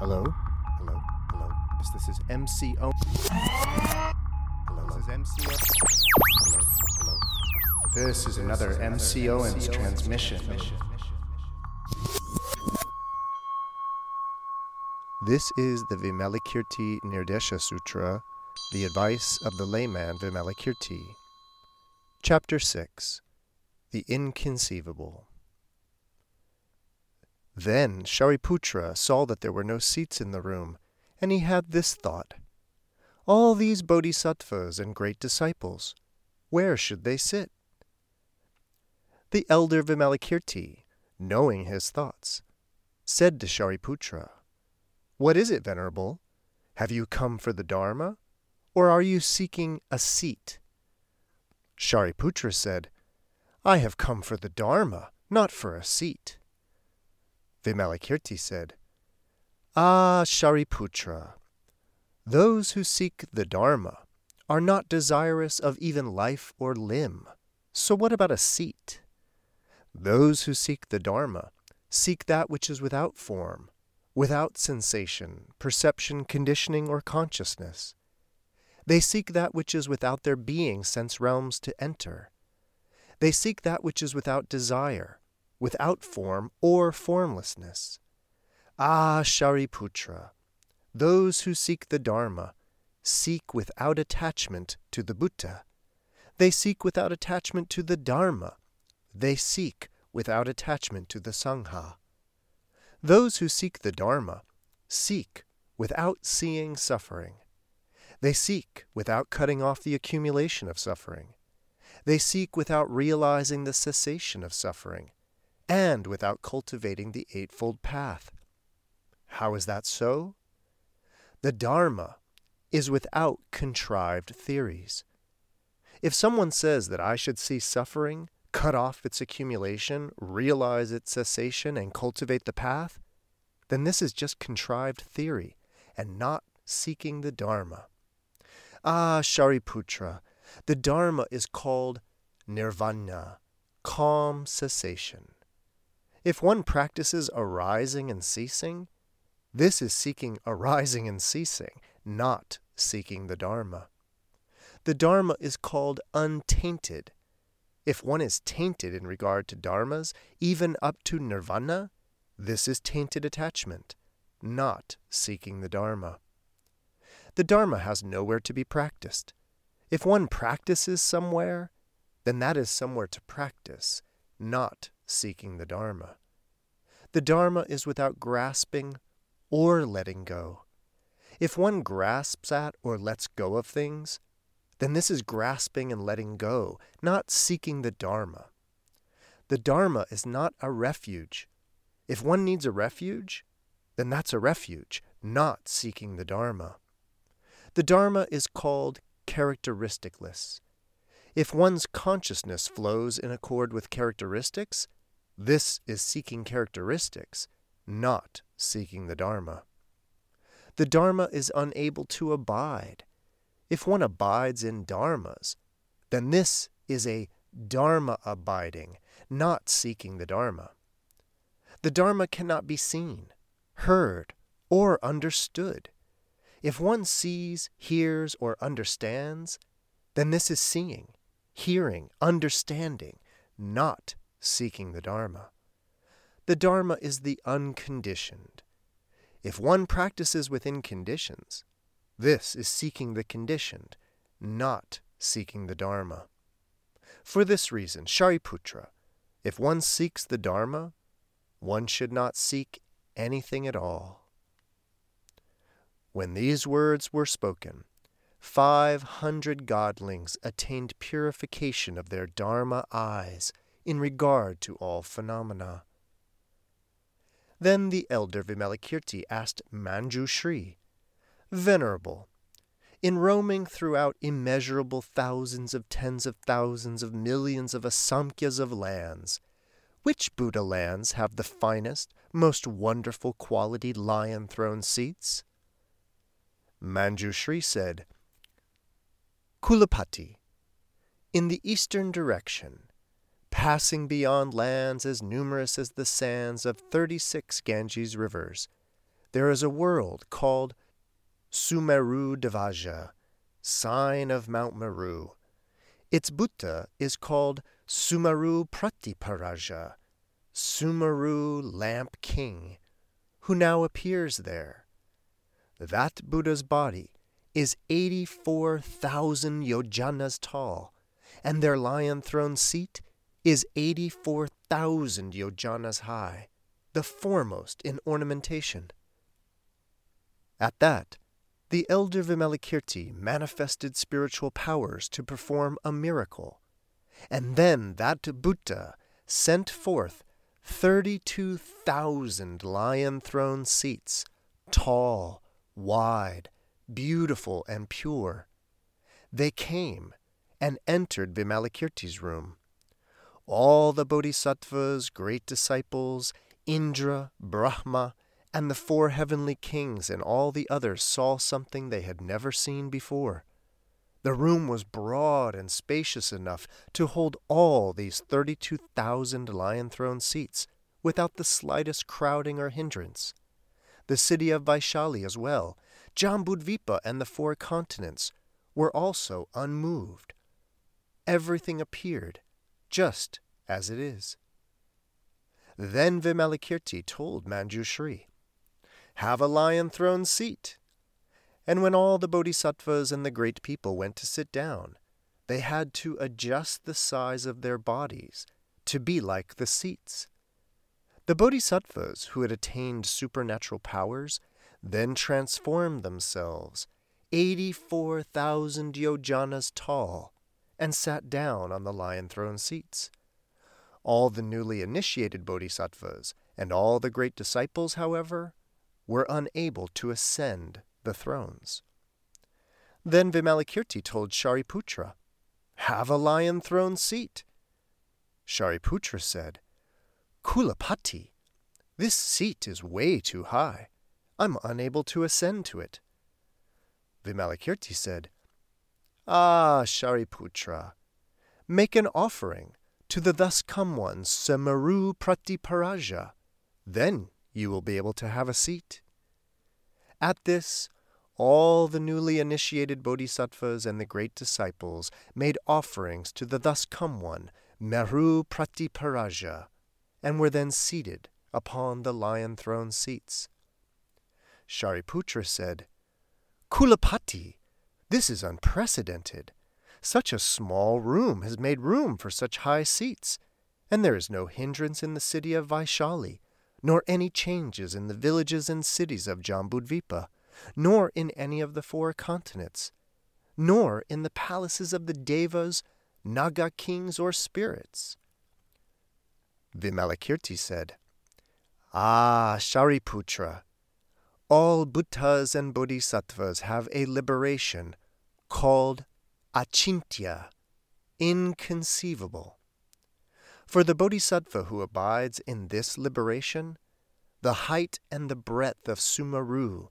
Hello? Hello? Hello? This, this is MCO. Hello? This is MCO. Hello? Hello? This is another MC Owens transmission. This is the Vimalakirti Nirdesha Sutra, the advice of the layman Vimalakirti. Chapter 6 The Inconceivable. Then Shariputra saw that there were no seats in the room, and he had this thought All these bodhisattvas and great disciples, where should they sit? The elder Vimalakirti, knowing his thoughts, said to Shariputra, What is it, Venerable? Have you come for the Dharma, or are you seeking a seat? Shariputra said, I have come for the Dharma, not for a seat. Vimalakirti said, Ah, Shariputra, those who seek the Dharma are not desirous of even life or limb. So what about a seat? Those who seek the Dharma seek that which is without form, without sensation, perception, conditioning, or consciousness. They seek that which is without their being sense realms to enter. They seek that which is without desire, without form or formlessness. Ah, Shariputra, those who seek the Dharma seek without attachment to the Buddha. They seek without attachment to the Dharma. They seek without attachment to the Sangha. Those who seek the Dharma seek without seeing suffering. They seek without cutting off the accumulation of suffering. They seek without realizing the cessation of suffering, and without cultivating the Eightfold Path. How is that so? The Dharma is without contrived theories. If someone says that I should see suffering, cut off its accumulation, realize its cessation, and cultivate the path, then this is just contrived theory and not seeking the Dharma. Ah, Shariputra, the Dharma is called nirvana, calm cessation. If one practices arising and ceasing, this is seeking arising and ceasing, not seeking the Dharma. The Dharma is called untainted. If one is tainted in regard to Dharmas, even up to nirvana, this is tainted attachment, not seeking the Dharma. The Dharma has nowhere to be practiced. If one practices somewhere, then that is somewhere to practice, not seeking the Dharma. The Dharma is without grasping or letting go. If one grasps at or lets go of things, then this is grasping and letting go, not seeking the Dharma. The Dharma is not a refuge. If one needs a refuge, then that's a refuge, not seeking the Dharma. The Dharma is called characteristicless. If one's consciousness flows in accord with characteristics, this is seeking characteristics, not seeking the Dharma. The Dharma is unable to abide. If one abides in Dharmas, then this is a Dharma abiding, not seeking the Dharma. The Dharma cannot be seen, heard, or understood. If one sees, hears, or understands, then this is seeing, hearing, understanding, not seeking the Dharma. The Dharma is the unconditioned. If one practices within conditions, this is seeking the conditioned, not seeking the Dharma. For this reason, Shariputra, if one seeks the Dharma, one should not seek anything at all. When these words were spoken, five hundred godlings attained purification of their Dharma eyes in regard to all phenomena. Then the elder Vimalakirti asked Manjushri, Venerable, in roaming throughout immeasurable thousands of tens of thousands of millions of asamkhyas of lands, which Buddha lands have the finest, most wonderful quality lion throne seats? Manjushri said, Kulapati, in the eastern direction, passing beyond lands as numerous as the sands of thirty six Ganges rivers, there is a world called Sumeru Devaja, sign of Mount Meru. Its Buddha is called Sumeru Pradiparaja, Sumeru Lamp King, who now appears there. That Buddha's body is 84,000 yojanas tall, and their lion throne seat is 84,000 yojanas high, the foremost in ornamentation. At that, the elder Vimalakirti manifested spiritual powers to perform a miracle, and then that Buddha sent forth 32,000 lion throne seats, tall, wide, beautiful, and pure. They came and entered Vimalakirti's room. All the bodhisattvas, great disciples, Indra, Brahma, and the four heavenly kings and all the others saw something they had never seen before. The room was broad and spacious enough to hold all these 32,000 lion throne seats without the slightest crowding or hindrance. The city of Vaishali as well, Jambudvipa and the four continents, were also unmoved. Everything appeared just as it is. Then Vimalakirti told Manjushri, have a lion throne seat. And when all the bodhisattvas and the great people went to sit down, they had to adjust the size of their bodies to be like the seats. The bodhisattvas who had attained supernatural powers then transformed themselves, 84,000 yojanas tall, and sat down on the lion throne seats. All the newly initiated bodhisattvas and all the great disciples, however, were unable to ascend the thrones. Then Vimalakirti told Shariputra, Have a lion throne seat. Shariputra said, Kulapati, this seat is way too high. I'm unable to ascend to it. Vimalakirti said, Ah, Shariputra, make an offering to the thus come ones Sumeru Pradiparaja. Then you will be able to have a seat. At this, all the newly initiated bodhisattvas and the great disciples made offerings to the thus come one, Meru Pradiparaja, and were then seated upon the lion throne seats. Shariputra said, Kulapati, this is unprecedented. Such a small room has made room for such high seats, and there is no hindrance in the city of Vaishali nor any changes in the villages and cities of Jambudvipa, nor in any of the four continents, nor in the palaces of the Devas, Naga kings, or spirits. Vimalakirti said, Ah, Shariputra, all Buddhas and Bodhisattvas have a liberation called Achintya, inconceivable. For the bodhisattva who abides in this liberation, the height and the breadth of Sumeru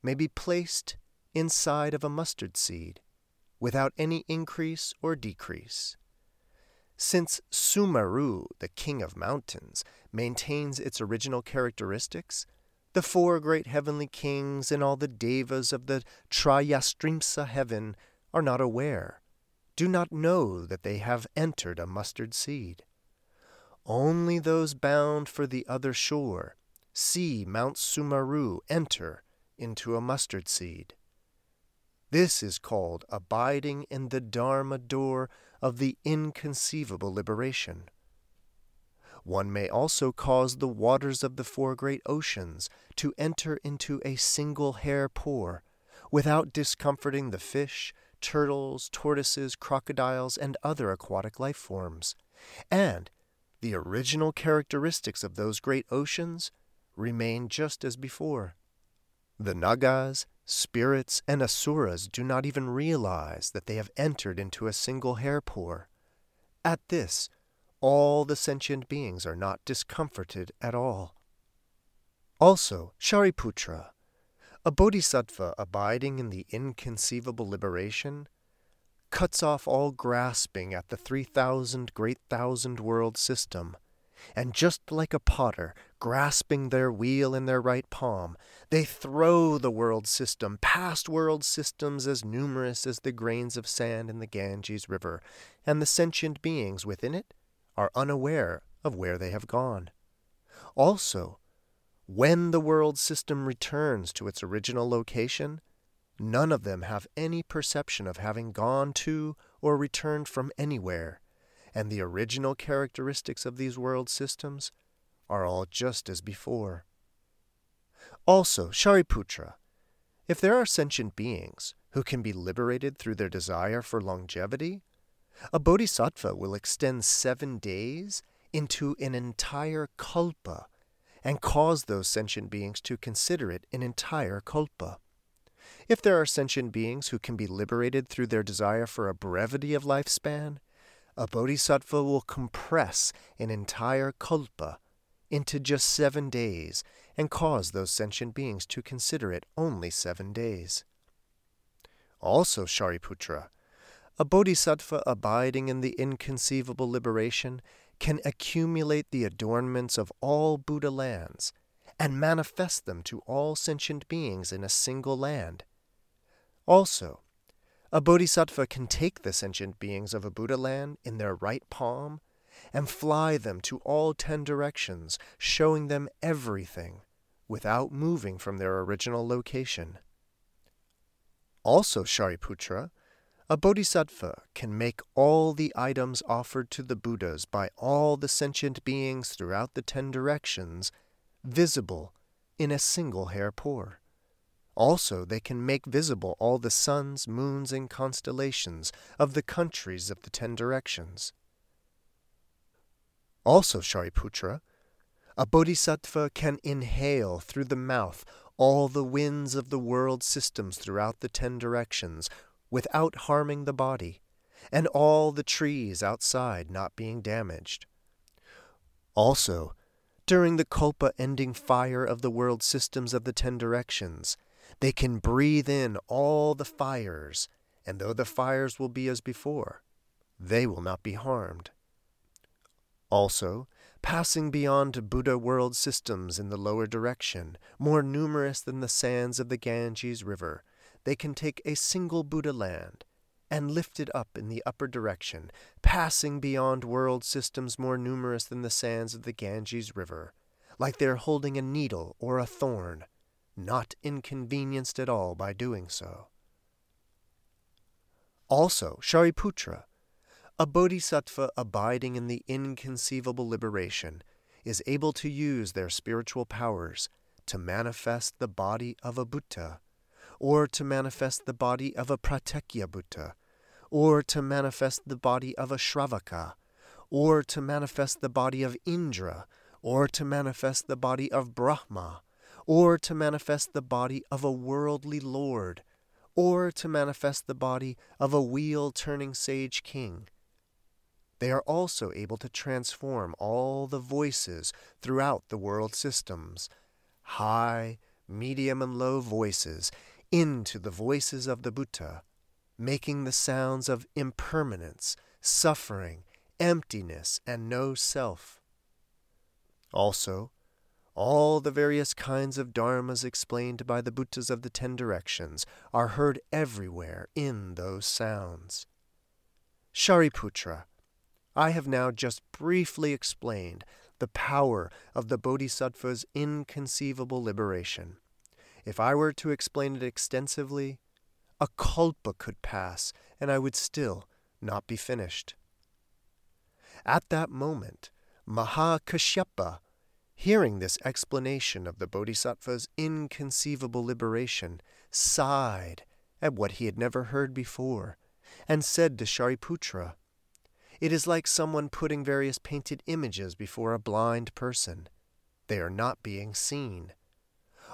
may be placed inside of a mustard seed without any increase or decrease. Since Sumeru, the king of mountains, maintains its original characteristics, the four great heavenly kings and all the devas of the Trayastrimsa heaven are not aware, do not know that they have entered a mustard seed. Only those bound for the other shore see Mount Sumeru enter into a mustard seed. This is called abiding in the Dharma door of the inconceivable liberation. One may also cause the waters of the four great oceans to enter into a single hair pore without discomforting the fish, turtles, tortoises, crocodiles, and other aquatic life forms, and the original characteristics of those great oceans remain just as before. The Nagas, spirits, and Asuras do not even realize that they have entered into a single hair pore. At this, all the sentient beings are not discomforted at all. Also, Shariputra, a bodhisattva abiding in the inconceivable liberation, cuts off all grasping at the 3,000 great thousand world system, and just like a potter Grasping their wheel in their right palm, they throw the world system past world systems as numerous as the grains of sand in the Ganges River, and the sentient beings within it are unaware of where they have gone. Also, when the world system returns to its original location, none of them have any perception of having gone to or returned from anywhere, and the original characteristics of these world systems are all just as before. Also, Shariputra, if there are sentient beings who can be liberated through their desire for longevity, a bodhisattva will extend seven days into an entire kalpa and cause those sentient beings to consider it an entire kalpa. If there are sentient beings who can be liberated through their desire for a brevity of lifespan, a bodhisattva will compress an entire kalpa into just seven days and cause those sentient beings to consider it only seven days. Also, Shariputra, a bodhisattva abiding in the inconceivable liberation can accumulate the adornments of all Buddha lands and manifest them to all sentient beings in a single land. Also, a bodhisattva can take the sentient beings of a Buddha land in their right palm and fly them to all ten directions, showing them everything without moving from their original location. Also, Shariputra, a bodhisattva can make all the items offered to the Buddhas by all the sentient beings throughout the ten directions visible in a single hair pore. Also, they can make visible all the suns, moons, and constellations of the countries of the ten directions. Also, Shariputra, a bodhisattva can inhale through the mouth all the winds of the world systems throughout the ten directions without harming the body, and all the trees outside not being damaged. Also, during the Kalpa ending fire of the world systems of the ten directions, they can breathe in all the fires, and though the fires will be as before, they will not be harmed. Also, passing beyond Buddha world systems in the lower direction, more numerous than the sands of the Ganges River, they can take a single Buddha land and lift it up in the upper direction, passing beyond world systems more numerous than the sands of the Ganges River, like they are holding a needle or a thorn, not inconvenienced at all by doing so. Also, Shariputra, a bodhisattva abiding in the inconceivable liberation is able to use their spiritual powers to manifest the body of a Buddha, or to manifest the body of a Pratyeka Buddha, or to manifest the body of a Shravaka, or to manifest the body of Indra, or to manifest the body of Brahma, or to manifest the body of a worldly lord, or to manifest the body of a wheel turning sage king, they are also able to transform all the voices throughout the world systems, high, medium, and low voices, into the voices of the Buddha, making the sounds of impermanence, suffering, emptiness, and no self. Also, all the various kinds of dharmas explained by the Buddhas of the ten directions are heard everywhere in those sounds. Shariputra, I have now just briefly explained the power of the Bodhisattva's inconceivable liberation. If I were to explain it extensively, a kalpa could pass and I would still not be finished. At that moment, Mahakashyapa, hearing this explanation of the Bodhisattva's inconceivable liberation, sighed at what he had never heard before, and said to Shariputra, it is like someone putting various painted images before a blind person. They are not being seen.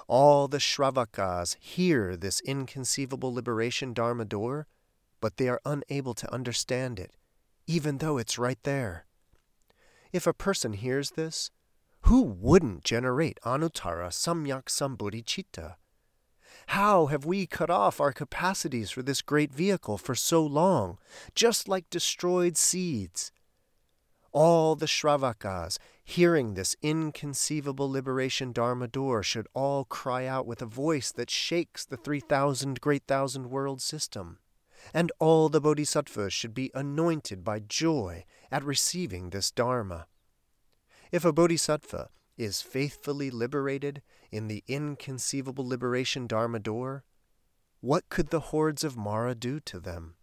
All the Shravakas hear this inconceivable liberation Dharma door, but they are unable to understand it, even though it's right there. If a person hears this, who wouldn't generate Anuttara Samyak Sambodhicitta? How have we cut off our capacities for this great vehicle for so long, just like destroyed seeds? All the Shravakas Hearing this inconceivable liberation Dharma door should all cry out with a voice that shakes the 3,000 great thousand world system. And all the bodhisattvas should be anointed by joy at receiving this Dharma. If a bodhisattva is faithfully liberated in the inconceivable liberation Dharma door, what could the hordes of Mara do to them?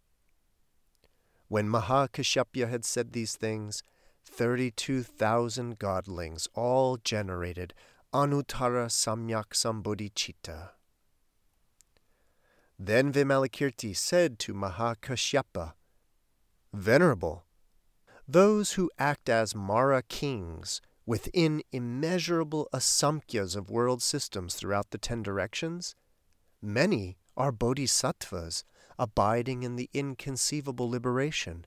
When Mahakashyapa had said these things, 32,000 godlings all generated Anuttara Samyak Sambodhicitta. Then Vimalakirti said to Mahakashyapa, Venerable, those who act as Mara kings within immeasurable asamkhyas of world systems throughout the ten directions, many are bodhisattvas abiding in the inconceivable liberation.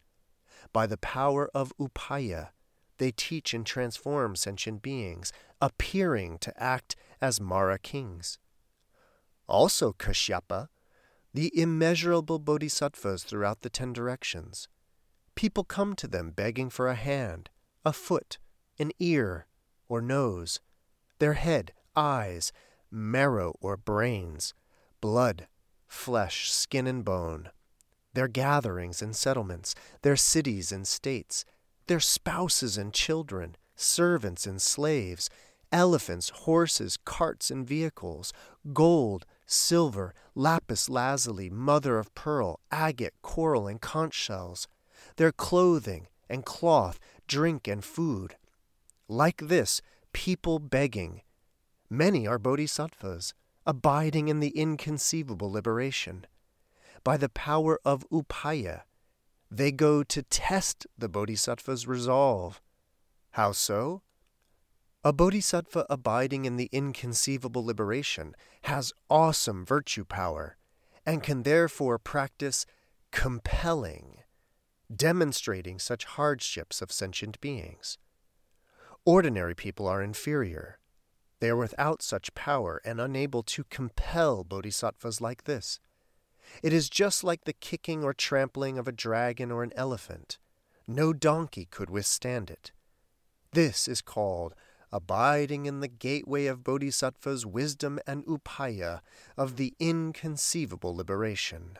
By the power of upaya, they teach and transform sentient beings, appearing to act as Mara kings. Also, Kashyapa, the immeasurable bodhisattvas throughout the ten directions. People come to them begging for a hand, a foot, an ear or nose, their head, eyes, marrow or brains, blood, flesh, skin, and bone, their gatherings and settlements, their cities and states, their spouses and children, servants and slaves, elephants, horses, carts, and vehicles, gold, silver, lapis lazuli, mother of pearl, agate, coral, and conch shells, their clothing and cloth, drink and food, like this, people begging. Many are bodhisattvas, abiding in the inconceivable liberation. By the power of upaya, they go to test the bodhisattva's resolve. How so? A bodhisattva abiding in the inconceivable liberation has awesome virtue power and can therefore practice compelling, demonstrating such hardships of sentient beings. Ordinary people are inferior. They are without such power and unable to compel bodhisattvas like this. It is just like the kicking or trampling of a dragon or an elephant. No donkey could withstand it. This is called abiding in the gateway of bodhisattva's wisdom and upaya of the inconceivable liberation.